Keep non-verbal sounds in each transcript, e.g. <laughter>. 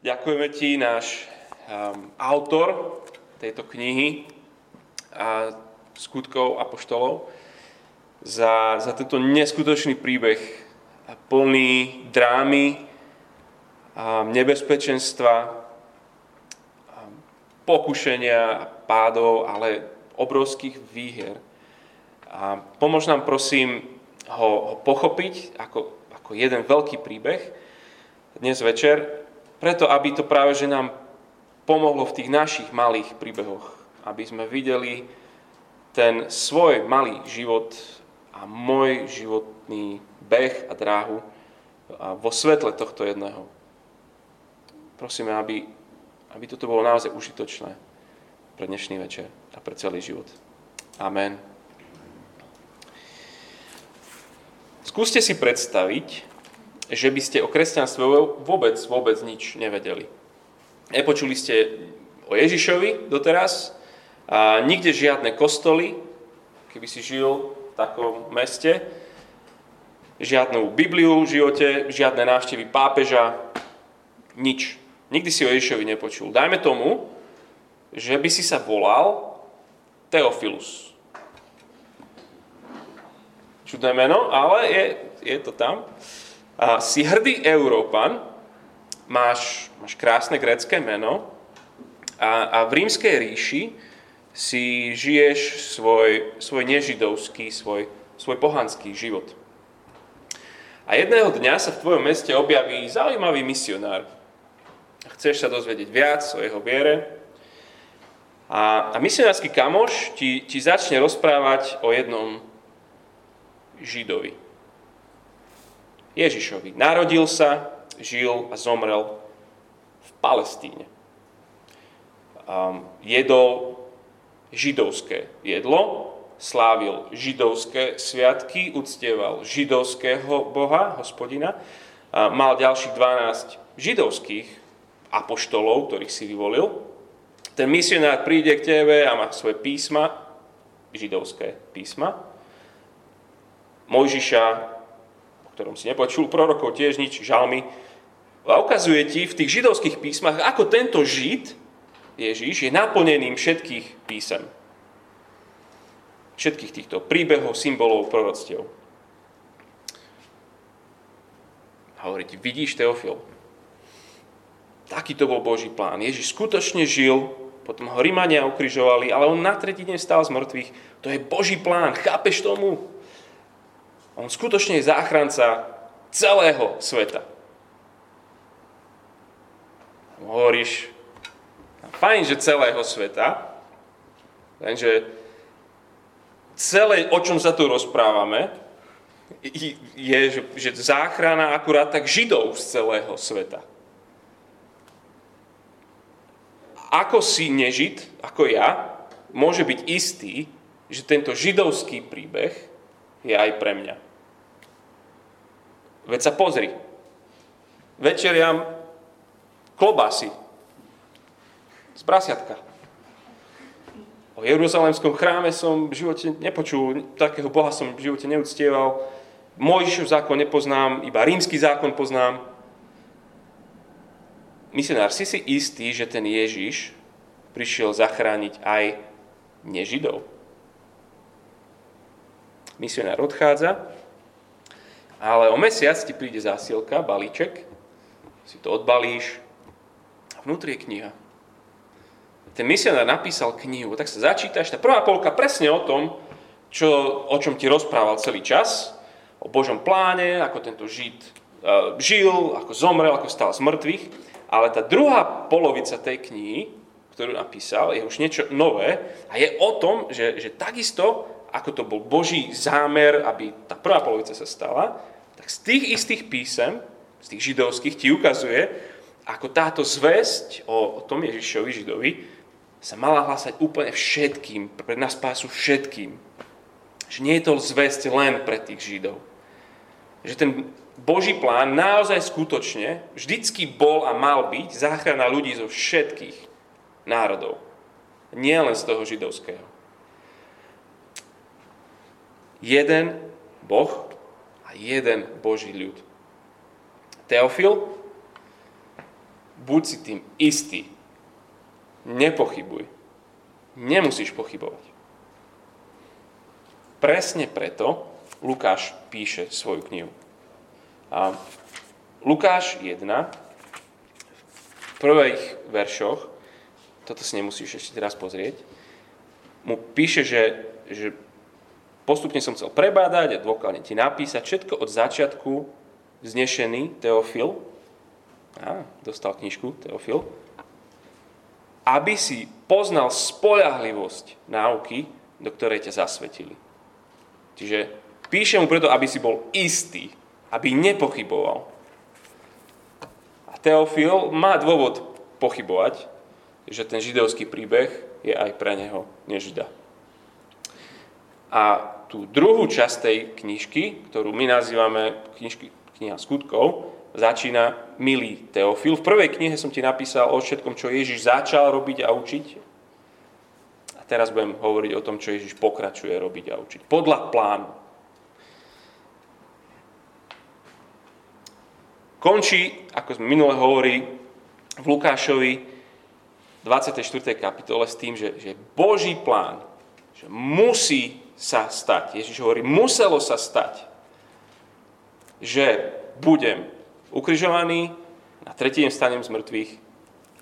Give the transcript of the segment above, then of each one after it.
Ďakujeme ti, náš um, autor tejto knihy a skutkov apoštolov, za, za tento neskutočný príbeh plný drámy, a nebezpečenstva, a pokušenia, pádov, ale obrovských výhier. A pomôž nám prosím ho, ho pochopiť ako, ako jeden veľký príbeh dnes večer, preto aby to práve že nám pomohlo v tých našich malých príbehoch, aby sme videli ten svoj malý život a môj životný beh a dráhu vo svetle tohto jedného. Prosíme, aby, aby toto bolo naozaj užitočné pre dnešný večer a pre celý život. Amen. Skúste si predstaviť, že by ste o kresťanstve vôbec, vôbec nič nevedeli. Nepočuli ste o Ježišovi doteraz, a nikde žiadne kostoly, keby si žil v takom meste, žiadnu Bibliu v živote, žiadne návštevy pápeža, nič. Nikdy si o Ježišovi nepočul. Dajme tomu, že by si sa volal Teofilus. Čudné meno, ale je, je to tam. Si hrdý Európan, máš, máš krásne grecké meno a, a v rímskej ríši si žiješ svoj, svoj nežidovský, svoj, svoj pohanský život. A jedného dňa sa v tvojom meste objaví zaujímavý misionár. Chceš sa dozvedieť viac o jeho viere. A, a misionársky kamoš ti, ti začne rozprávať o jednom Židovi. Ježišovi. Narodil sa, žil a zomrel v Palestíne. Um, jedol židovské jedlo, slávil židovské sviatky, uctieval židovského boha, hospodina, a mal ďalších 12 židovských apoštolov, ktorých si vyvolil. Ten misionár príde k tebe a má svoje písma, židovské písma. Mojžiša, ktorom si nepočul, prorokov tiež nič, žalmy. A ukazuje ti v tých židovských písmach, ako tento žid Ježíš je naplneným všetkých písem. Všetkých týchto príbehov, symbolov, proroctiev. A hovorí ti, vidíš Teofil, taký to bol Boží plán. Ježiš skutočne žil, potom ho Rímania ukrižovali, ale on na tretí deň stál z mŕtvych. To je Boží plán, chápeš tomu? On skutočne je záchranca celého sveta. Hovoríš, Fajn, že celého sveta, lenže celé, o čom sa tu rozprávame, je, že záchrana akurát tak židov z celého sveta. Ako si nežid, ako ja, môže byť istý, že tento židovský príbeh je aj pre mňa. Veď sa pozri. Večeriam klobásy z prasiatka. O Jeruzalemskom chráme som v živote nepočul, takého Boha som v živote neúctieval. Mojžišov zákon nepoznám, iba rímsky zákon poznám. Misionár, si si istý, že ten Ježiš prišiel zachrániť aj nežidov? Misionár odchádza, ale o mesiac ti príde zásielka, balíček, si to odbalíš. A vnútri je kniha. Ten misionár napísal knihu, tak sa začítaš, tá prvá polka presne o tom, čo, o čom ti rozprával celý čas, o Božom pláne, ako tento Žid uh, žil, ako zomrel, ako stal z mŕtvych, ale tá druhá polovica tej knihy, ktorú napísal, je už niečo nové. A je o tom, že, že takisto, ako to bol Boží zámer, aby tá prvá polovica sa stala, tak z tých istých písem, z tých židovských, ti ukazuje, ako táto zväzť o, o tom Ježišovi Židovi sa mala hlásať úplne všetkým, pre nás spásu všetkým. Že nie je to zväzť len pre tých Židov. Že ten Boží plán naozaj skutočne vždycky bol a mal byť záchrana ľudí zo všetkých národov. Nie len z toho židovského. Jeden Boh a jeden Boží ľud. Teofil, buď si tým istý. Nepochybuj. Nemusíš pochybovať. Presne preto Lukáš píše svoju knihu. A Lukáš 1, v prvých veršoch, toto si nemusíš ešte teraz pozrieť, mu píše, že, že postupne som chcel prebádať a dôkladne ti napísať všetko od začiatku znešený Teofil, a, dostal knižku Teofil, aby si poznal spolahlivosť náuky, do ktorej ťa zasvetili. Čiže píše mu preto, aby si bol istý, aby nepochyboval. A Teofil má dôvod pochybovať, že ten židovský príbeh je aj pre neho nežida. A tú druhú časť tej knižky, ktorú my nazývame knižky, kniha skutkov, začína milý Teofil. V prvej knihe som ti napísal o všetkom, čo Ježiš začal robiť a učiť. A teraz budem hovoriť o tom, čo Ježiš pokračuje robiť a učiť. Podľa plánu. Končí, ako sme minule hovorí, v Lukášovi 24. kapitole s tým, že, že Boží plán, že musí sa stať. Ježiš hovorí, muselo sa stať, že budem ukrižovaný, na tretí deň stanem z mŕtvych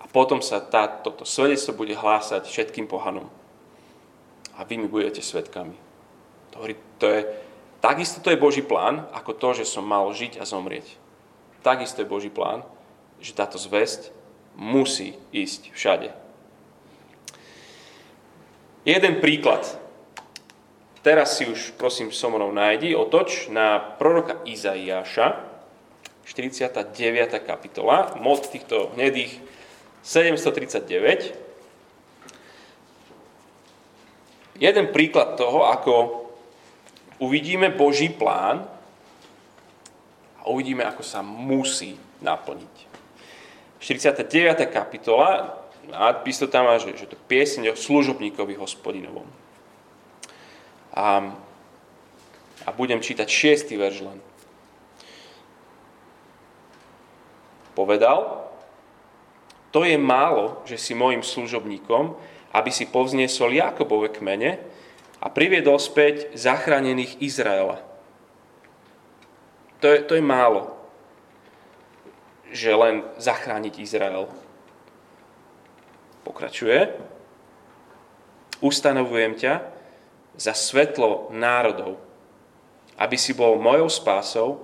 a potom sa tá, toto svedectvo bude hlásať všetkým pohanom. A vy mi budete svetkami. To, hovorí, to je, takisto to je Boží plán, ako to, že som mal žiť a zomrieť. Takisto je Boží plán, že táto zväzť musí ísť všade. Jeden príklad. Teraz si už, prosím, so mnou nájdi, otoč na proroka Izaiáša, 49. kapitola, mod týchto hnedých 739. Jeden príklad toho, ako uvidíme Boží plán a uvidíme, ako sa musí naplniť. 49. kapitola, nadpis to tam má, že, že to pieseň o služobníkovi hospodinovom. A, a budem čítať 6. verš len. povedal, to je málo, že si môjim služobníkom, aby si povzniesol Jakobove kmene a priviedol späť zachránených Izraela. To je, to je málo, že len zachrániť Izrael. Pokračuje. Ustanovujem ťa za svetlo národov, aby si bol mojou spásou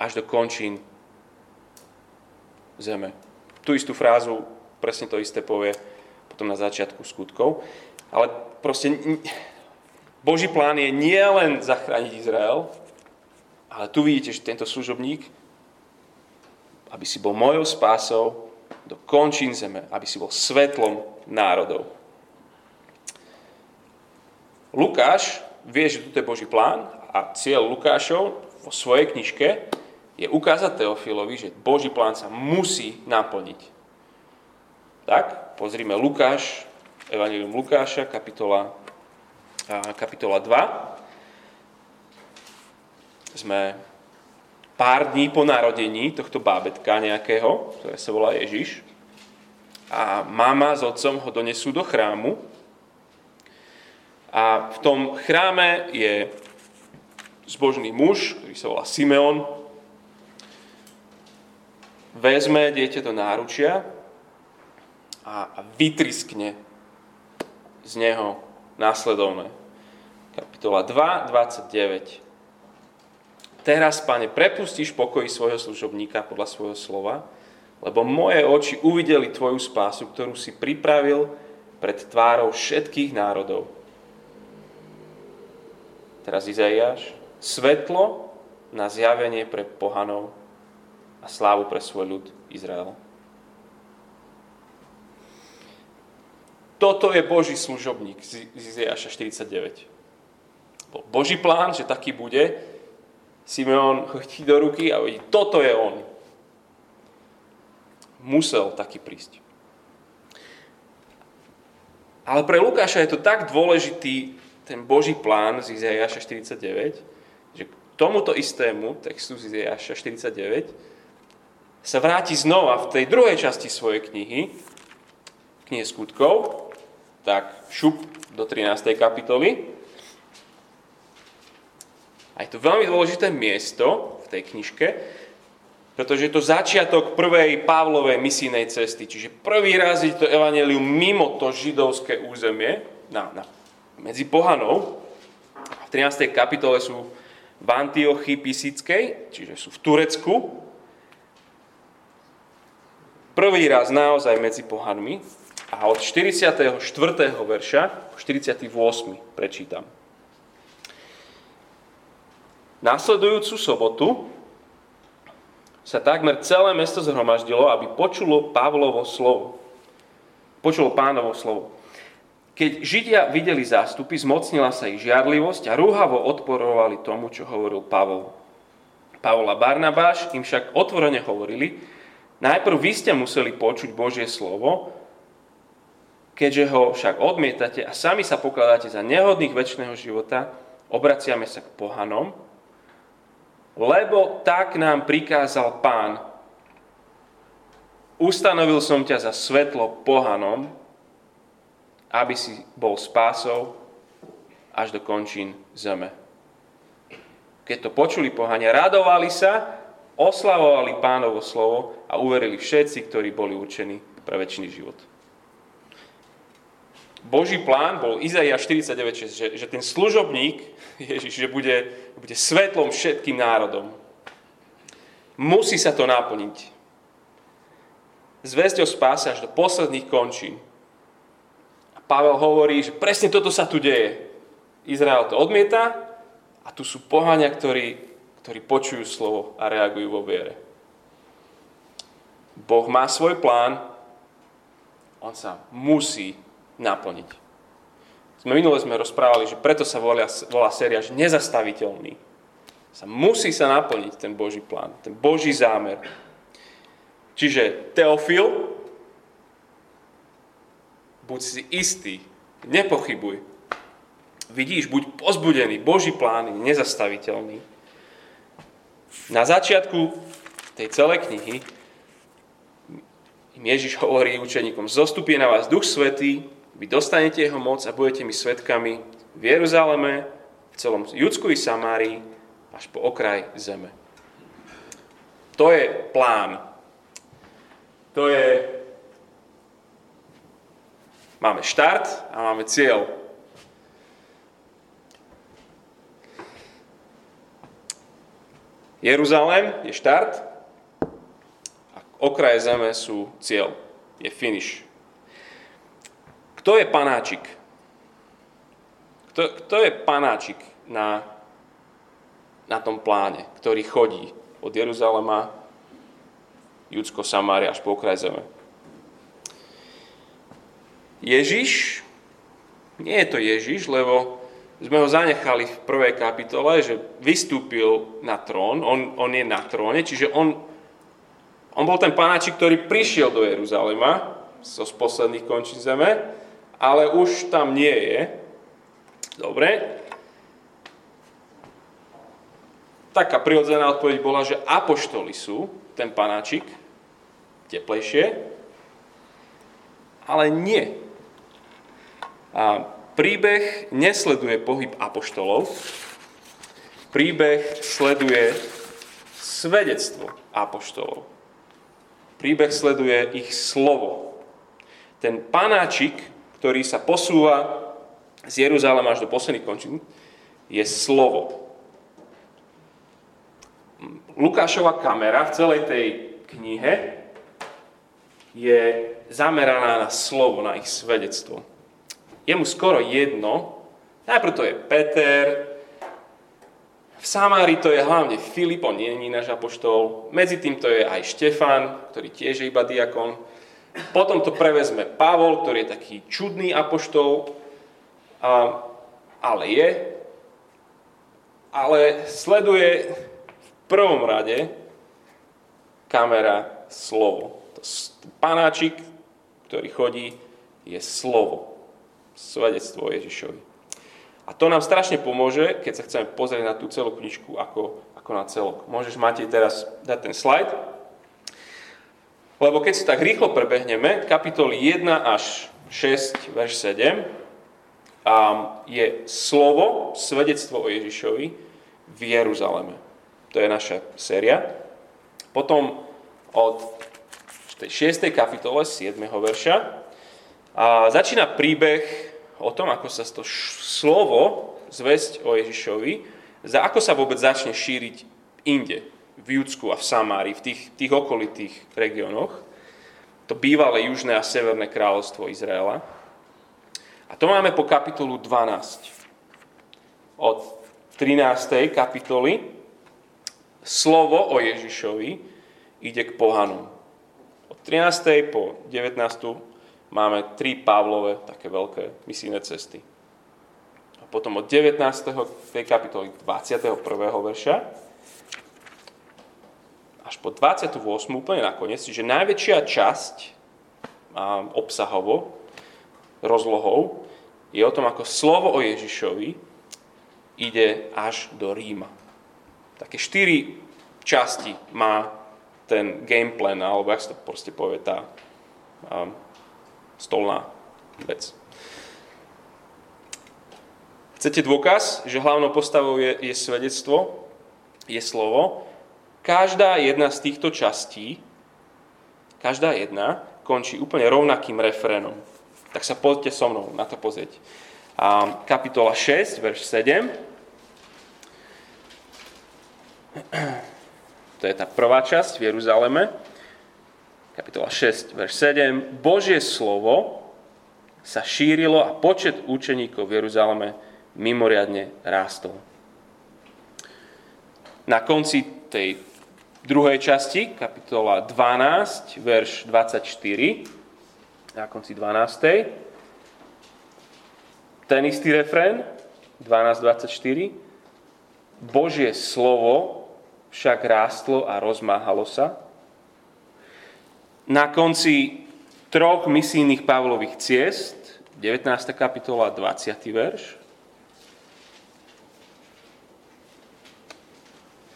až do končín zeme. Tu istú frázu, presne to isté povie potom na začiatku skutkov. Ale proste Boží plán je nie len zachrániť Izrael, ale tu vidíte, že tento služobník, aby si bol mojou spásou do končín zeme, aby si bol svetlom národov. Lukáš vie, že tu je Boží plán a cieľ Lukášov vo svojej knižke je ukázať Teofilovi, že Boží plán sa musí naplniť. Tak, pozrime Lukáš, Evangelium Lukáša, kapitola, kapitola 2. Sme pár dní po narodení tohto bábetka nejakého, ktoré sa volá Ježiš. A mama s otcom ho donesú do chrámu. A v tom chráme je zbožný muž, ktorý sa volá Simeon, vezme dieťa do náručia a vytriskne z neho následovné. Kapitola 2, 29. Teraz, pane, prepustíš pokoji svojho služobníka podľa svojho slova, lebo moje oči uvideli tvoju spásu, ktorú si pripravil pred tvárou všetkých národov. Teraz Izaiáš. Svetlo na zjavenie pre pohanov a slávu pre svoj ľud Izrael. Toto je Boží služobník z Izeáša 49. Bol Boží plán, že taký bude. Simeon ho chytí do ruky a vidí, toto je on. Musel taký prísť. Ale pre Lukáša je to tak dôležitý ten Boží plán z Izeáša 49, že k tomuto istému textu z Izeáša 49 sa vráti znova v tej druhej časti svojej knihy, knihe skutkov, tak šup do 13. kapitoly. A je to veľmi dôležité miesto v tej knižke, pretože je to začiatok prvej Pavlovej misijnej cesty. Čiže prvý raz je to evanelium mimo to židovské územie, na, na, medzi pohanou. V 13. kapitole sú v Antiochii Pisickej, čiže sú v Turecku. Prvý raz naozaj medzi pohanmi. A od 44. verša po 48. prečítam. Nasledujúcu sobotu sa takmer celé mesto zhromaždilo, aby počulo Pavlovo slovo. Počulo pánovo slovo. Keď Židia videli zástupy, zmocnila sa ich žiadlivosť a rúhavo odporovali tomu, čo hovoril Pavol. Pavol a Barnabáš im však otvorene hovorili, najprv vy ste museli počuť Božie slovo, keďže ho však odmietate a sami sa pokladáte za nehodných väčšného života, obraciame sa k pohanom, lebo tak nám prikázal pán. Ustanovil som ťa za svetlo pohanom, aby si bol spásou až do končín zeme. Keď to počuli pohania, radovali sa, oslavovali pánovo slovo a uverili všetci, ktorí boli určení pre väčší život. Boží plán bol Izaia 49, že, že ten služobník, <laughs> Ježiš, že bude, bude svetlom všetkým národom. Musí sa to naplniť. Zväzť o spáse až do posledných končín. Pavel hovorí, že presne toto sa tu deje. Izrael to odmieta a tu sú pohania, ktorí, ktorí počujú slovo a reagujú vo viere. Boh má svoj plán, on sa musí naplniť. Sme minule sme rozprávali, že preto sa volá, volá séria, že nezastaviteľný. Sa musí sa naplniť ten Boží plán, ten Boží zámer. Čiže Teofil, buď si istý, nepochybuj. Vidíš, buď pozbudený, Boží plán je nezastaviteľný. Na začiatku tej celej knihy Ježiš hovorí učeníkom, zostupie na vás Duch Svetý, vy dostanete jeho moc a budete mi svetkami v Jeruzaleme, v celom Judsku i Samárii, až po okraj zeme. To je plán. To je... Máme štart a máme cieľ. Jeruzalém je štart a okraje zeme sú cieľ. Je finish. Kto je panáčik? Kto, kto je panáčik na, na tom pláne, ktorý chodí od Jeruzalema, Judsko, Samária až po okraj zeme? Ježiš? Nie je to Ježiš, lebo sme ho zanechali v prvej kapitole, že vystúpil na trón, on, on je na tróne, čiže on, on bol ten panáčik, ktorý prišiel do Jeruzalema zo z posledných končín zeme ale už tam nie je. Dobre. Taká prirodzená odpoveď bola, že apoštoli sú ten panáčik, teplejšie, ale nie. A príbeh nesleduje pohyb apoštolov, príbeh sleduje svedectvo apoštolov. Príbeh sleduje ich slovo. Ten panáčik ktorý sa posúva z Jeruzalema až do posledných končín, je slovo. Lukášova kamera v celej tej knihe je zameraná na slovo, na ich svedectvo. Je mu skoro jedno, najprv to je Peter, v Samári to je hlavne Filip, on nie je náš apoštol, medzi tým to je aj Štefan, ktorý tiež je iba diakon, potom to prevezme Pavol, ktorý je taký čudný apoštol, ale je. Ale sleduje v prvom rade kamera slovo. Panáčik, ktorý chodí, je slovo. Svedectvo Ježišovi. A to nám strašne pomôže, keď sa chceme pozrieť na tú celú knižku ako, ako na celok. Môžeš, Matej, teraz dať ten slajd. Lebo keď si tak rýchlo prebehneme, kapitoly 1 až 6, verš 7, je slovo, svedectvo o Ježišovi v Jeruzaleme. To je naša séria. Potom od tej 6. kapitole 7. verša a začína príbeh o tom, ako sa to slovo, zväzť o Ježišovi, za ako sa vôbec začne šíriť inde, v Judsku a v Samári, v tých, tých okolitých regiónoch. To bývalé južné a severné kráľovstvo Izraela. A to máme po kapitolu 12. Od 13. kapitoly slovo o Ježišovi ide k pohanom. Od 13. po 19. máme tri Pavlové, také veľké misijné cesty. A potom od 19. tej kapitoly 21. verša až po 28. úplne nakoniec, čiže najväčšia časť obsahovo, rozlohou, je o tom, ako slovo o Ježišovi ide až do Ríma. Také štyri časti má ten gameplan, alebo jak sa to proste povie, tá stolná vec. Chcete dôkaz, že hlavnou postavou je, je svedectvo, je slovo? Každá jedna z týchto častí, každá jedna, končí úplne rovnakým refrénom. Tak sa poďte so mnou na to pozrieť. A kapitola 6, verš 7. To je tá prvá časť v Jeruzaleme. Kapitola 6, verš 7. Božie slovo sa šírilo a počet učeníkov v Jeruzaleme mimoriadne rástol. Na konci tej druhej časti, kapitola 12, verš 24, na konci 12. Ten istý refrén, 12.24. Božie slovo však rástlo a rozmáhalo sa. Na konci troch misijných Pavlových ciest, 19. kapitola, 20. verš.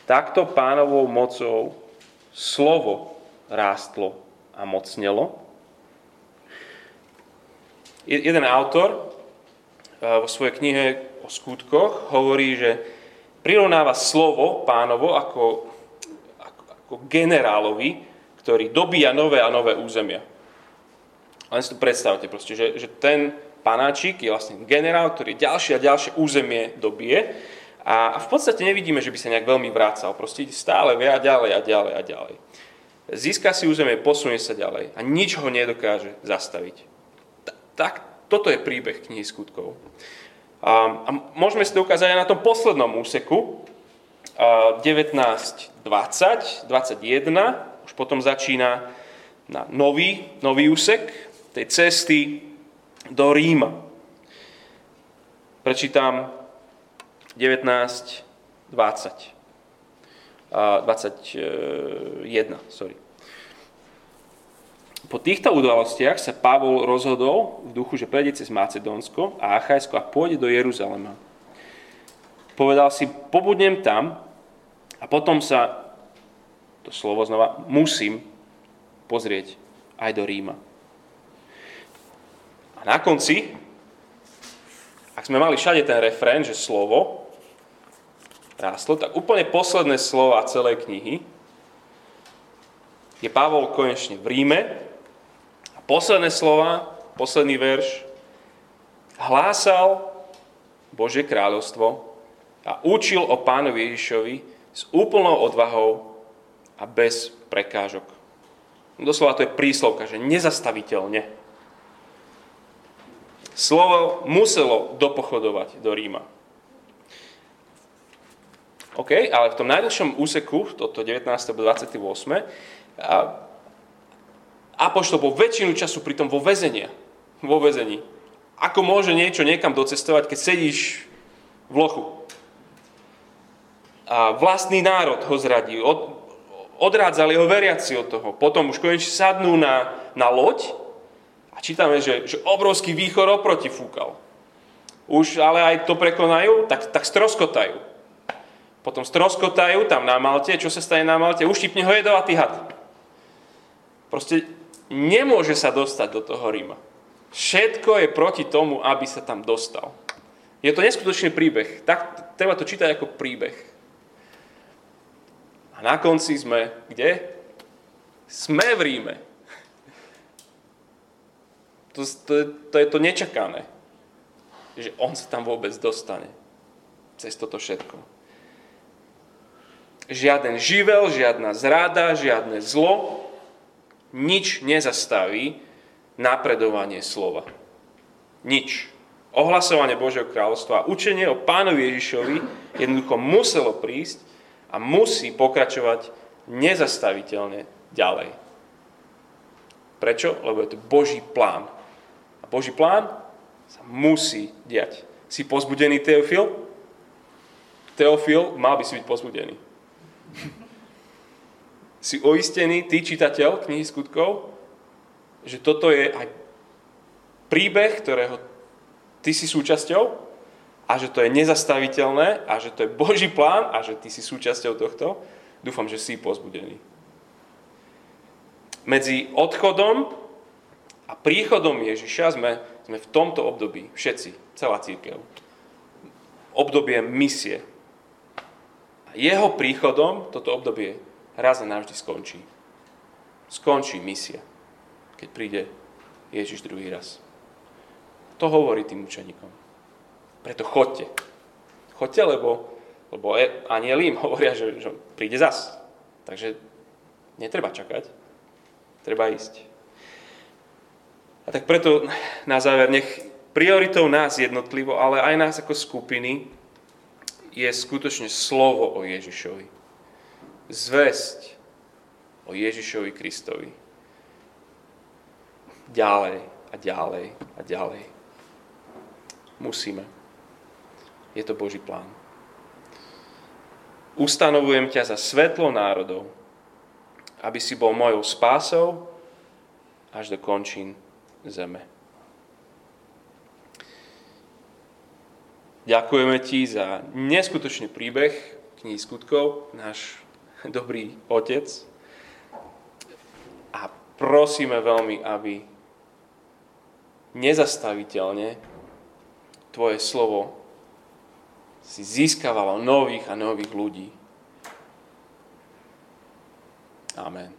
Takto pánovou mocou slovo rástlo a mocnelo jeden autor eh, vo svojej knihe o skutkoch hovorí, že prirovnáva slovo pánovo ako, ako, ako generálovi, ktorý dobíja nové a nové územia. Len si to predstavte proste, že, že ten panáčik je vlastne generál, ktorý ďalšie a ďalšie územie dobije a, a v podstate nevidíme, že by sa nejak veľmi vrácal. Proste ide stále a ďalej a ďalej a ďalej. Získa si územie, posunie sa ďalej a nič ho nedokáže zastaviť. Tak toto je príbeh knihy skutkov. A, a môžeme si to ukázať aj na tom poslednom úseku, 19, 20, 21, už potom začína na nový, nový úsek tej cesty do Ríma. Prečítam 19, 20. 21, sorry. Po týchto udalostiach sa Pavol rozhodol v duchu, že prejde cez Macedónsko a Achajsko a pôjde do Jeruzalema. Povedal si, pobudnem tam a potom sa, to slovo znova, musím pozrieť aj do Ríma. A na konci, ak sme mali všade ten refrén, že slovo rástlo, tak úplne posledné slova celej knihy je Pavol konečne v Ríme posledné slova, posledný verš, hlásal Božie kráľovstvo a učil o pánovi Ježišovi s úplnou odvahou a bez prekážok. Doslova to je príslovka, že nezastaviteľne. Slovo muselo dopochodovať do Ríma. OK, ale v tom najdlhšom úseku, toto 19. 28. A Apoštol bol väčšinu času pritom vo väzení. Vo väzení. Ako môže niečo niekam docestovať, keď sedíš v lochu? A vlastný národ ho zradí. Od, odrádzali ho veriaci od toho. Potom už konečne sadnú na, na loď a čítame, že, že obrovský výchor oproti fúkal. Už ale aj to prekonajú, tak, tak stroskotajú. Potom stroskotajú tam na Malte. Čo sa stane na Malte? Uštipne ho jedovatý had. proste nemôže sa dostať do toho Ríma. Všetko je proti tomu, aby sa tam dostal. Je to neskutočný príbeh. Tak, treba to čítať ako príbeh. A na konci sme kde? Sme v Ríme. To, to, to je to nečakané. Že on sa tam vôbec dostane. Cez toto všetko. Žiaden živel, žiadna zrada, žiadne zlo, nič nezastaví napredovanie slova. Nič. Ohlasovanie Božieho kráľovstva a učenie o pánovi Ježišovi jednoducho muselo prísť a musí pokračovať nezastaviteľne ďalej. Prečo? Lebo je to Boží plán. A Boží plán sa musí diať. Si pozbudený Teofil? Teofil mal by si byť pozbudený. si oistený, ty čitateľ knihy skutkov, že toto je aj príbeh, ktorého ty si súčasťou a že to je nezastaviteľné a že to je Boží plán a že ty si súčasťou tohto, dúfam, že si pozbudený. Medzi odchodom a príchodom Ježiša sme, sme v tomto období, všetci, celá církev. Obdobie misie. A jeho príchodom toto obdobie raz a navždy skončí. Skončí misia keď príde Ježiš druhý raz. To hovorí tým učeníkom. Preto chodte. Chodte, lebo, lebo e, anieli im <laughs> hovoria, že, že príde zas. Takže netreba čakať. Treba ísť. A tak preto na záver nech prioritou nás jednotlivo, ale aj nás ako skupiny je skutočne slovo o Ježišovi. Zväzť o Ježišovi Kristovi ďalej a ďalej a ďalej. Musíme. Je to Boží plán. Ustanovujem ťa za svetlo národov, aby si bol mojou spásou až do končín zeme. Ďakujeme ti za neskutočný príbeh knihy skutkov, náš dobrý otec. A prosíme veľmi, aby nezastaviteľne tvoje slovo si získavalo nových a nových ľudí. Amen.